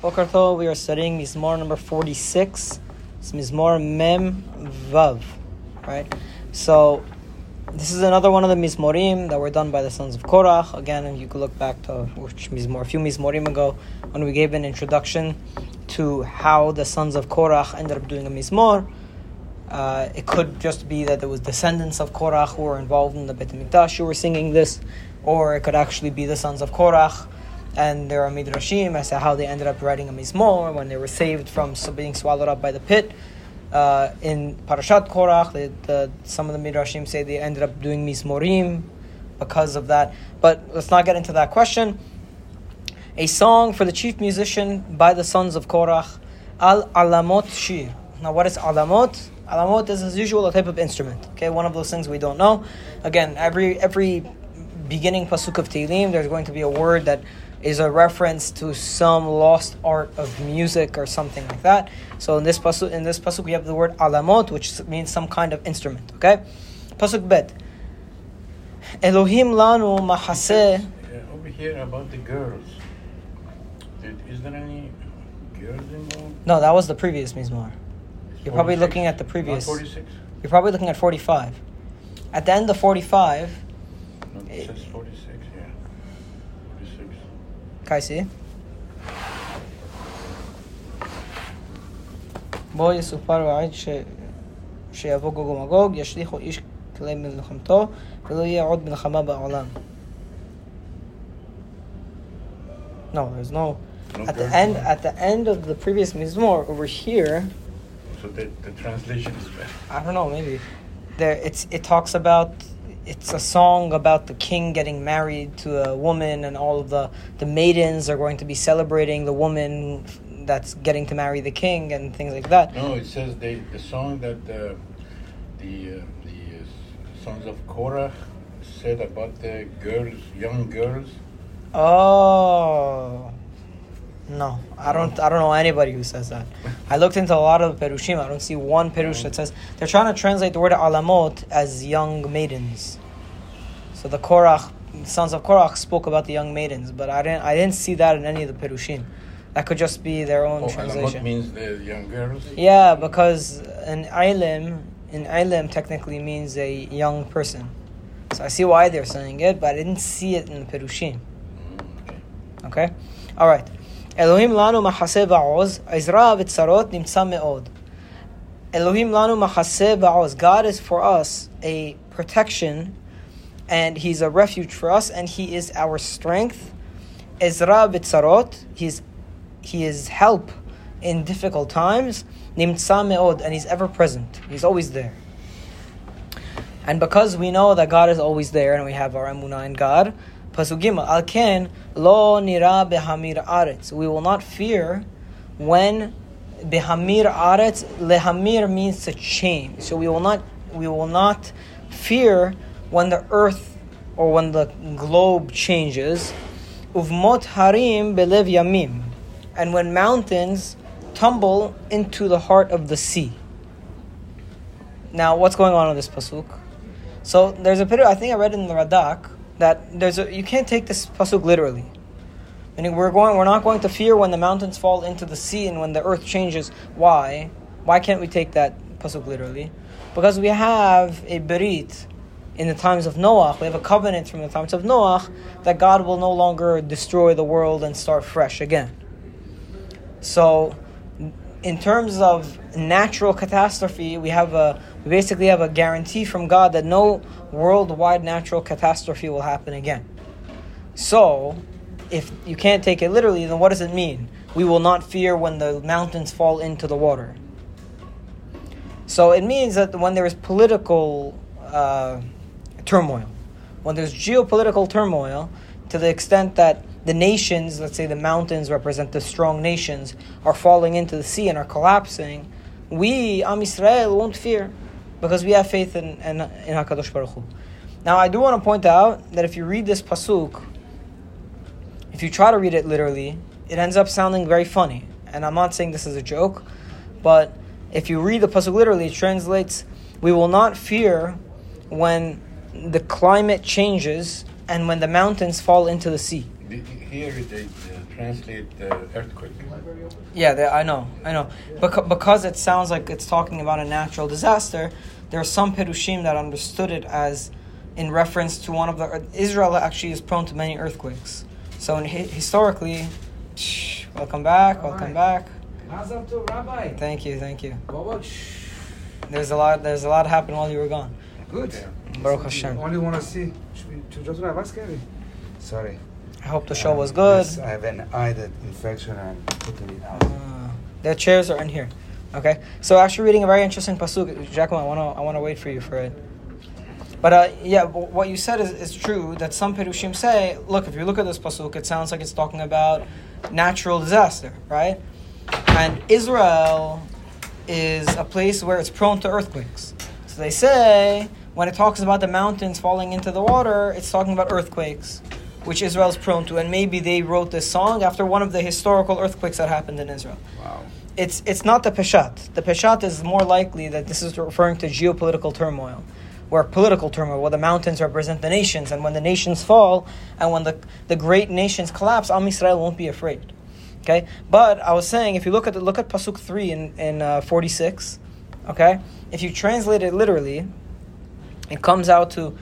Boker we are studying Mizmor number 46. It's Mizmor Mem Vav, right? So, this is another one of the Mizmorim that were done by the sons of Korach. Again, you could look back to which Mizmor, a few Mizmorim ago, when we gave an introduction to how the sons of Korach ended up doing a Mizmor. Uh, it could just be that there was descendants of Korach who were involved in the Beit HaMikdash who were singing this, or it could actually be the sons of Korach and there are midrashim as to how they ended up writing a mizmor when they were saved from being swallowed up by the pit. Uh, in Parashat Korach, the, some of the midrashim say they ended up doing mizmorim because of that. But let's not get into that question. A song for the chief musician by the sons of Korach, Al Alamot Shir. Now, what is Alamot? Alamot is, as usual, a type of instrument. Okay, one of those things we don't know. Again, every every beginning pasuk of Tehillim, there's going to be a word that is a reference to some lost art of music or something like that. So in this pasuk, in this pasuk, we have the word alamot, which means some kind of instrument. Okay, pasuk bet. Elohim lanu mahaseh. over here about the girls. Is there any girls involved? No, that was the previous mizmor. You're probably looking at the previous. Not 46? You're probably looking at 45. At the end of 45. No, it says 46, yeah. 46. קייסי. בו יסופר העד ש... שיבוא גוג ומגוג, ישליכו איש כלי מלחמתו, ולא יהיה עוד מלחמה בעולם. No, there's no. No At the girls. end, at the end of the previous mizmor over here, So the, the translation is bad. I don't know, maybe there it's it talks about it's a song about the king getting married to a woman and all of the the maidens are going to be celebrating the woman that's getting to marry the king and things like that. No, it says they, the song that uh, the uh, the uh, sons of Korah said about the girls, young girls. Oh. No, I don't. I don't know anybody who says that. I looked into a lot of perushim. I don't see one perush that says they're trying to translate the word alamot as young maidens. So the Korach sons of Korach spoke about the young maidens, but I didn't. I didn't see that in any of the perushim. That could just be their own Oh, translation. Alamot means the young girls. Yeah, because an ilim, an ilim technically means a young person. So I see why they're saying it, but I didn't see it in the perushim. Mm, okay. Okay? Alright. אלוהים לנו מחסה ועוז, עזרה וצרות נמצא מאוד. Elohim lanu מחסה ועוז. God is for us a protection and He's a refuge for us and He is our strength. Ezra v'tzarot, He's He is help in difficult times. Nimtza me'od, and He's ever present. He's always there. And because we know that God is always there and we have our emunah in God, Pasuk Gimel, Al ken lo nira behamir aretz. We will not fear when behamir aretz. Lehamir means to change. So we will not we will not fear when the earth or when the globe changes. Uvmot harim belev yamim, and when mountains tumble into the heart of the sea. Now, what's going on in this pasuk? So there's a bit. I think I read in the Radak that there's a you can't take this pasuk literally. Meaning we're going we're not going to fear when the mountains fall into the sea and when the earth changes. Why? Why can't we take that pasuk literally? Because we have a berit in the times of Noah. We have a covenant from the times of Noah that God will no longer destroy the world and start fresh again. So in terms of natural catastrophe, we have a we basically have a guarantee from God that no worldwide natural catastrophe will happen again. So, if you can't take it literally, then what does it mean? We will not fear when the mountains fall into the water. So it means that when there is political uh, turmoil, when there's geopolitical turmoil, to the extent that the nations, let's say the mountains represent the strong nations, are falling into the sea and are collapsing, we, Am Israel, won't fear because we have faith in, in, in HaKadosh Baruch Hu. Now, I do want to point out that if you read this pasuk, if you try to read it literally, it ends up sounding very funny. And I'm not saying this is a joke, but if you read the pasuk literally, it translates, "We will not fear when the climate changes and when the mountains fall into the sea." Here the, the translate the earthquake. Yeah, they, I know, I know. Beca- because it sounds like it's talking about a natural disaster, there are some Perushim that understood it as in reference to one of the. Israel actually is prone to many earthquakes. So in, historically, shh, welcome back, welcome back. Mazel tov, Rabbi. Thank you, thank you. There's a lot. There's a lot happened while you were gone. Good. Baruch Hashem. Only want to see. Sorry. I hope the show was good. Yes, I have an eye that infection and putting it out. Uh, the chairs are in here. Okay, so actually reading a very interesting pasuk. Jacqueline, I wanna I wanna wait for you for it. But uh, yeah, what you said is, is true. That some perushim say, look, if you look at this pasuk, it sounds like it's talking about natural disaster, right? And Israel is a place where it's prone to earthquakes. So they say when it talks about the mountains falling into the water, it's talking about earthquakes, which Israel is prone to. And maybe they wrote this song after one of the historical earthquakes that happened in Israel Wow. it's it's not the peshat. The peshat is more likely that this is referring to geopolitical turmoil, where political turmoil, where the mountains represent the nations, and when the nations fall, and when the the great nations collapse, Am Yisrael won't be afraid. Okay, but I was saying if you look at the, look at pasuk three in in uh, forty six, okay, if you translate it literally, it comes out to,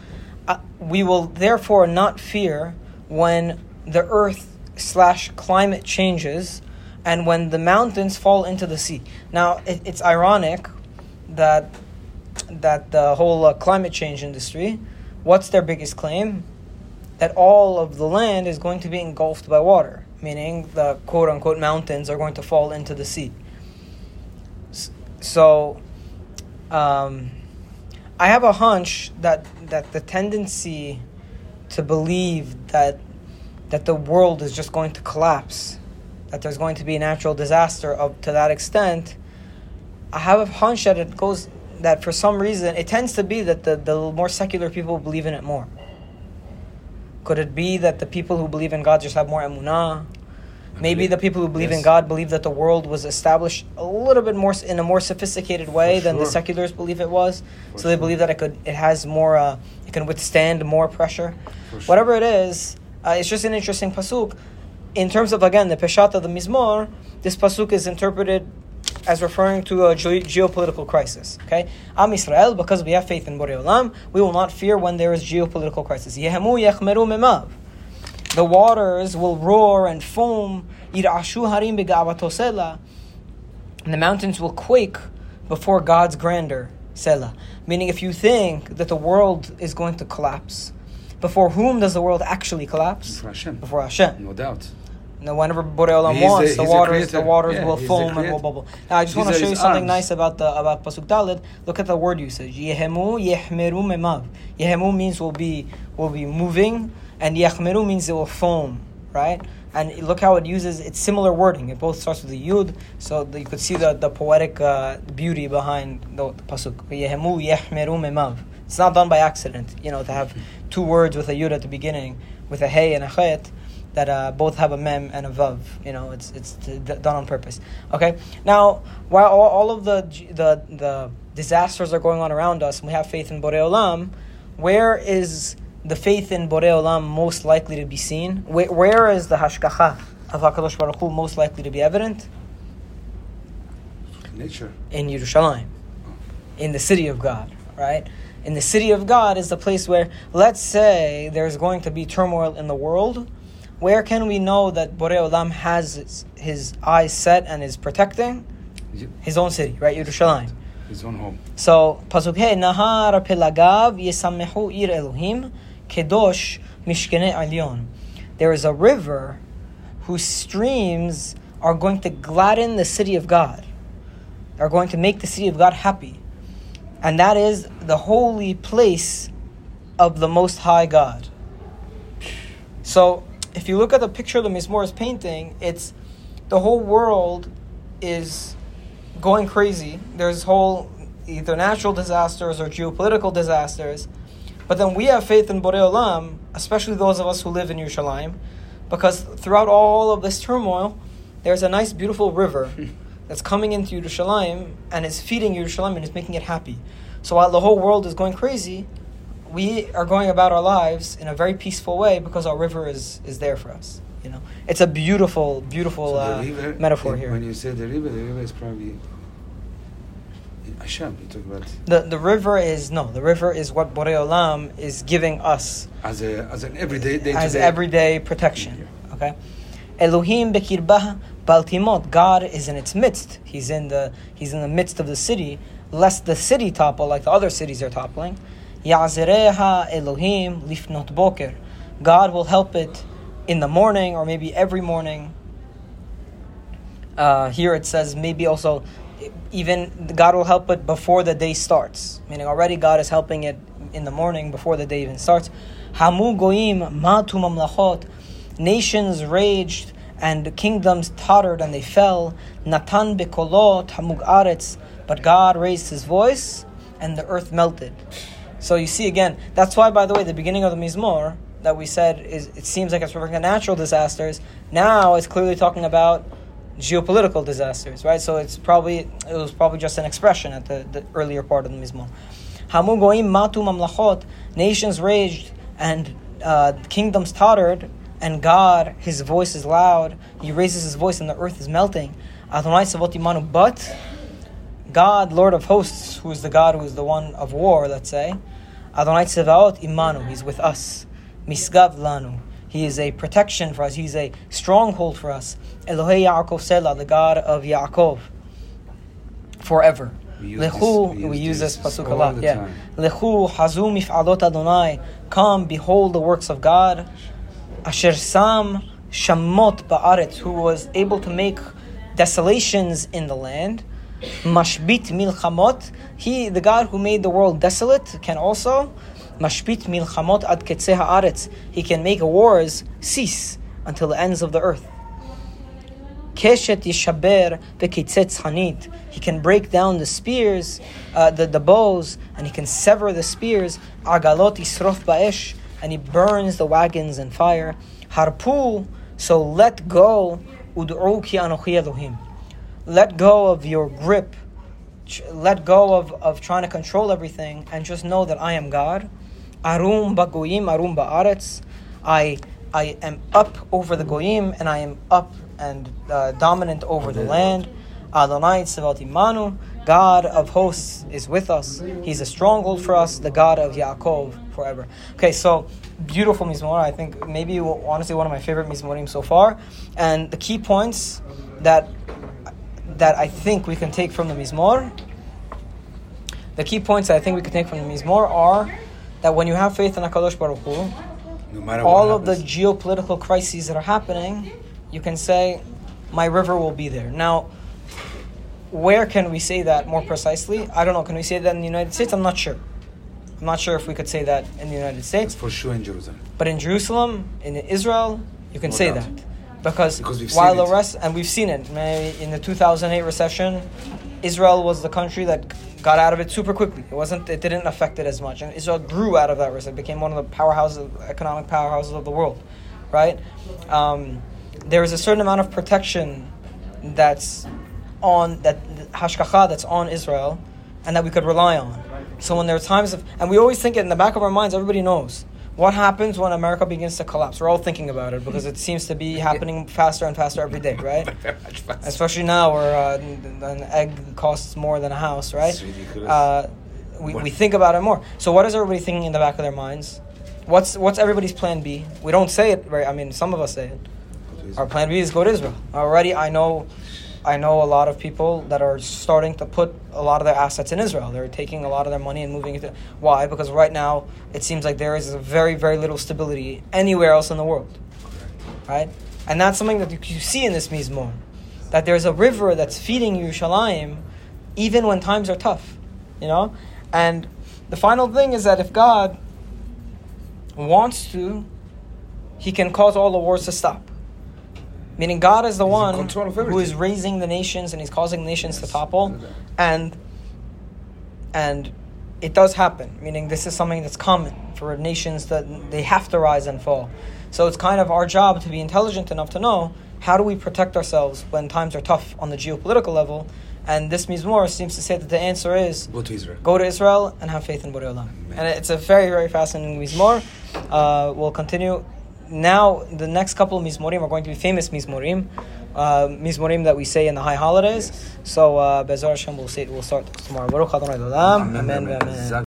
uh, we will therefore not fear when the earth slash climate changes and when the mountains fall into the sea. Now, it, it's ironic that that the whole uh, climate change industry, what's their biggest claim? That all of the land is going to be engulfed by water, meaning the quote unquote mountains are going to fall into the sea. So, um, I have a hunch that that the tendency to believe that that the world is just going to collapse, that there's going to be a natural disaster of to that extent. I have a hunch that it goes that for some reason it tends to be that the, the more secular people believe in it more. Could it be that the people who believe in God just have more emunah? Maybe the people who believe in God believe that the world was established a little bit more in a more sophisticated way For than the seculars believe it was. For so they sure. believe that it could it has more uh, it can withstand more pressure. Sure. Whatever it is, uh, it's just an interesting pasuk. In terms of again the peshat of the mizmor, this pasuk is interpreted as referring to a ge- geopolitical crisis. Okay, Am Israel, because we have faith in Borei Olam, we will not fear when there is geopolitical crisis. Yehemu yechmeru memav. The waters will roar and foam. Yirashu harim. And the mountains will quake before God's grandeur. Selah. Meaning, if you think that the world is going to collapse, before whom does the world actually collapse? Before Hashem. Before Hashem. No doubt. Now, whenever Borei Olam wants, the the waters, the waters Yeah, will foam and will bubble. Now, I just These want to show you something arms. nice about the about pasuk Dalid. Look at the word usage. Yehemu yehmeru memav. Yehemu means will be will be moving, and yehmeru means it will foam, right? And look how it uses it's similar wording. It both starts with a yud, so you could see the the poetic uh, beauty behind the, the pasuk. Yehemu yehmeru memav. It's not done by accident, you know, to have two words with a yud at the beginning, with a hey and a chet that uh, both have a mem and a vav. You know, it's it's done on purpose. Okay. Now, while all, all of the the the disasters are going on around us, and we have faith in Borei Olam, where is the faith in Borei Olam most likely to be seen? Where, where is the hashgacha of Hakadosh Baruch Hu most likely to be evident? Nature. In Yerushalayim, oh. in the city of God, right? In the city of God is the place where, let's say, there's going to be turmoil in the world. Where can we know that Borei Olam has his, his eyes set and is protecting? His own city, right? Yerushalayim. His own home. So, pasuk hey, nahar pelagav yesamehu ir Elohim kedosh mishkene alyon. There is a river whose streams are going to gladden the city of God. Are going to make the city of God happy. And that is the holy place of the Most High God. So, if you look at the picture the Mizmor is painting, it's the whole world is going crazy. There's whole either natural disasters or geopolitical disasters. But then we have faith in Borei Olam, especially those of us who live in Yerushalayim, because throughout all of this turmoil, there's a nice, beautiful river that's coming into Yerushalayim and is feeding Yerushalayim and is making it happy. So while the whole world is going crazy, we are going about our lives in a very peaceful way because our river is, is there for us. You know, it's a beautiful, beautiful So uh, metaphor the- here. When you say the river, the river is probably Hashem. You talk about The the river is no, the river is what Borei Olam is giving us as a as an everyday day as day. everyday protection. Okay, Elohim bekirbah baltimot. God is in its midst. He's in the He's in the midst of the city, lest the city topple like the other cities are toppling. Yazireha Elohim lifnot boker. God will help it in the morning or maybe every morning. Uh, here it says maybe also even God will help it before the day starts. Meaning already God is helping it in the morning before the day even starts. Hamu goim matu mamlachot. Nations raged and kingdoms tottered and they fell. Natan bekolot hamug aretz. But God raised his voice and the earth melted. So you see again, that's why by the way the beginning of the Mizmor that we said is it seems like it's referring to natural disasters. Now it's clearly talking about geopolitical disasters, right? So it's probably it was probably just an expression at the, the earlier part of the Mizmor. Hamu goim matu mamlachot, nations raged and uh, kingdoms tottered, and God, His voice is loud. He raises His voice, and the earth is melting. Adonai Savot Imanu, but God, Lord of hosts, who is the God who is the one of war, let's say, Adonai Tzevaot Imanu, He's with us. Misgav Lanu, He is a protection for us. He's a stronghold for us. Elohei Yaakov Selah, the God of Yaakov, forever. We use Lechu, this- we we use use this this pasuk a lot. Yeah. time. Lechu Hazu Mif'alot Adonai, come behold the works of God. Asher Sam Shamot Ba'aretz, who was able to make desolations in the land. Mashbit Milchamot, he, the God who made the world desolate, can also Mashbit Milchamot Ad Haaretz, he can make wars cease until the ends of the earth. Keshet Yishaber. He can break down the spears, uh, the, the bows, and he can sever the spears. Agalot Yisrof Ba'esh, and he burns the wagons in fire. Harpu, so let go. Ud'u ki anochi Elohim. Let go of your grip. Let go of, of trying to control everything and just know that I am God. Arum bagoyim, arum ba'aretz. I I am up over the goyim and I am up and uh, dominant over the land. Adonai Tzevat Imanu, God of hosts is with us. He's a stronghold for us, the God of Yaakov forever. Okay, so beautiful mizmor. I think maybe honestly one of my favorite mizmorim so far. And the key points that that I think we can take from the mizmor. The key points that I think we can take from the mizmor are that when you have faith in Hakadosh Baruch Hu, No matter all of the geopolitical crises that are happening, you can say, my river will be there. Now, where can we say that more precisely? I don't know. Can we say that in the United States? I'm not sure. I'm not sure if we could say that in the United It's States. for sure in Jerusalem. But in Jerusalem, in Israel, you can No say doubt. that. Because, Because while the rest, and we've seen it, maybe in the 2008 recession, Israel was the country that got out of it super quickly. It wasn't, it didn't affect it as much. And Israel grew out of that risk. It became one of the powerhouses, economic powerhouses of the world, right? Um, there is a certain amount of protection that's on, that hashgacha that's on Israel, and that we could rely on. So when there are times of, and we always think it in the back of our minds, everybody knows. What happens when America begins to collapse? We're all thinking about it because it seems to be happening faster and faster every day, right? Very much faster. Especially now where uh, an egg costs more than a house, right? Uh, we, we think about it more. So what is everybody thinking in the back of their minds? What's what's everybody's plan B? We don't say it Right? I mean, some of us say it. Our plan B is go to Israel. Already, I know, I know a lot of people that are starting to put a lot of their assets in Israel. They're taking a lot of their money and moving it. To, why? Because right now it seems like there is very, very little stability anywhere else in the world, right? And that's something that you, see in this mizmor, that there's a river that's feeding Yerushalayim, even when times are tough, you know. And the final thing is that if God wants to, He can cause all the wars to stop. Meaning, God is the one who is raising the nations and He's causing the nations to topple, I know that. and and it does happen. Meaning, this is something that's common for nations that they have to rise and fall. So it's kind of our job to be intelligent enough to know how do we protect ourselves when times are tough on the geopolitical level. And this Mizmor seems to say that the answer is Go to Israel. go to Israel and have faith in Borei Olam. And it's a very, very fascinating Mizmor. Uh, we'll continue now the next couple of Mizmorim are going to be famous Mizmorim, uh, Mizmorim that we say in the high holidays. So uh, Bezor Hashem will say we'll start tomorrow. Baruch Adonai. Amen. Amen.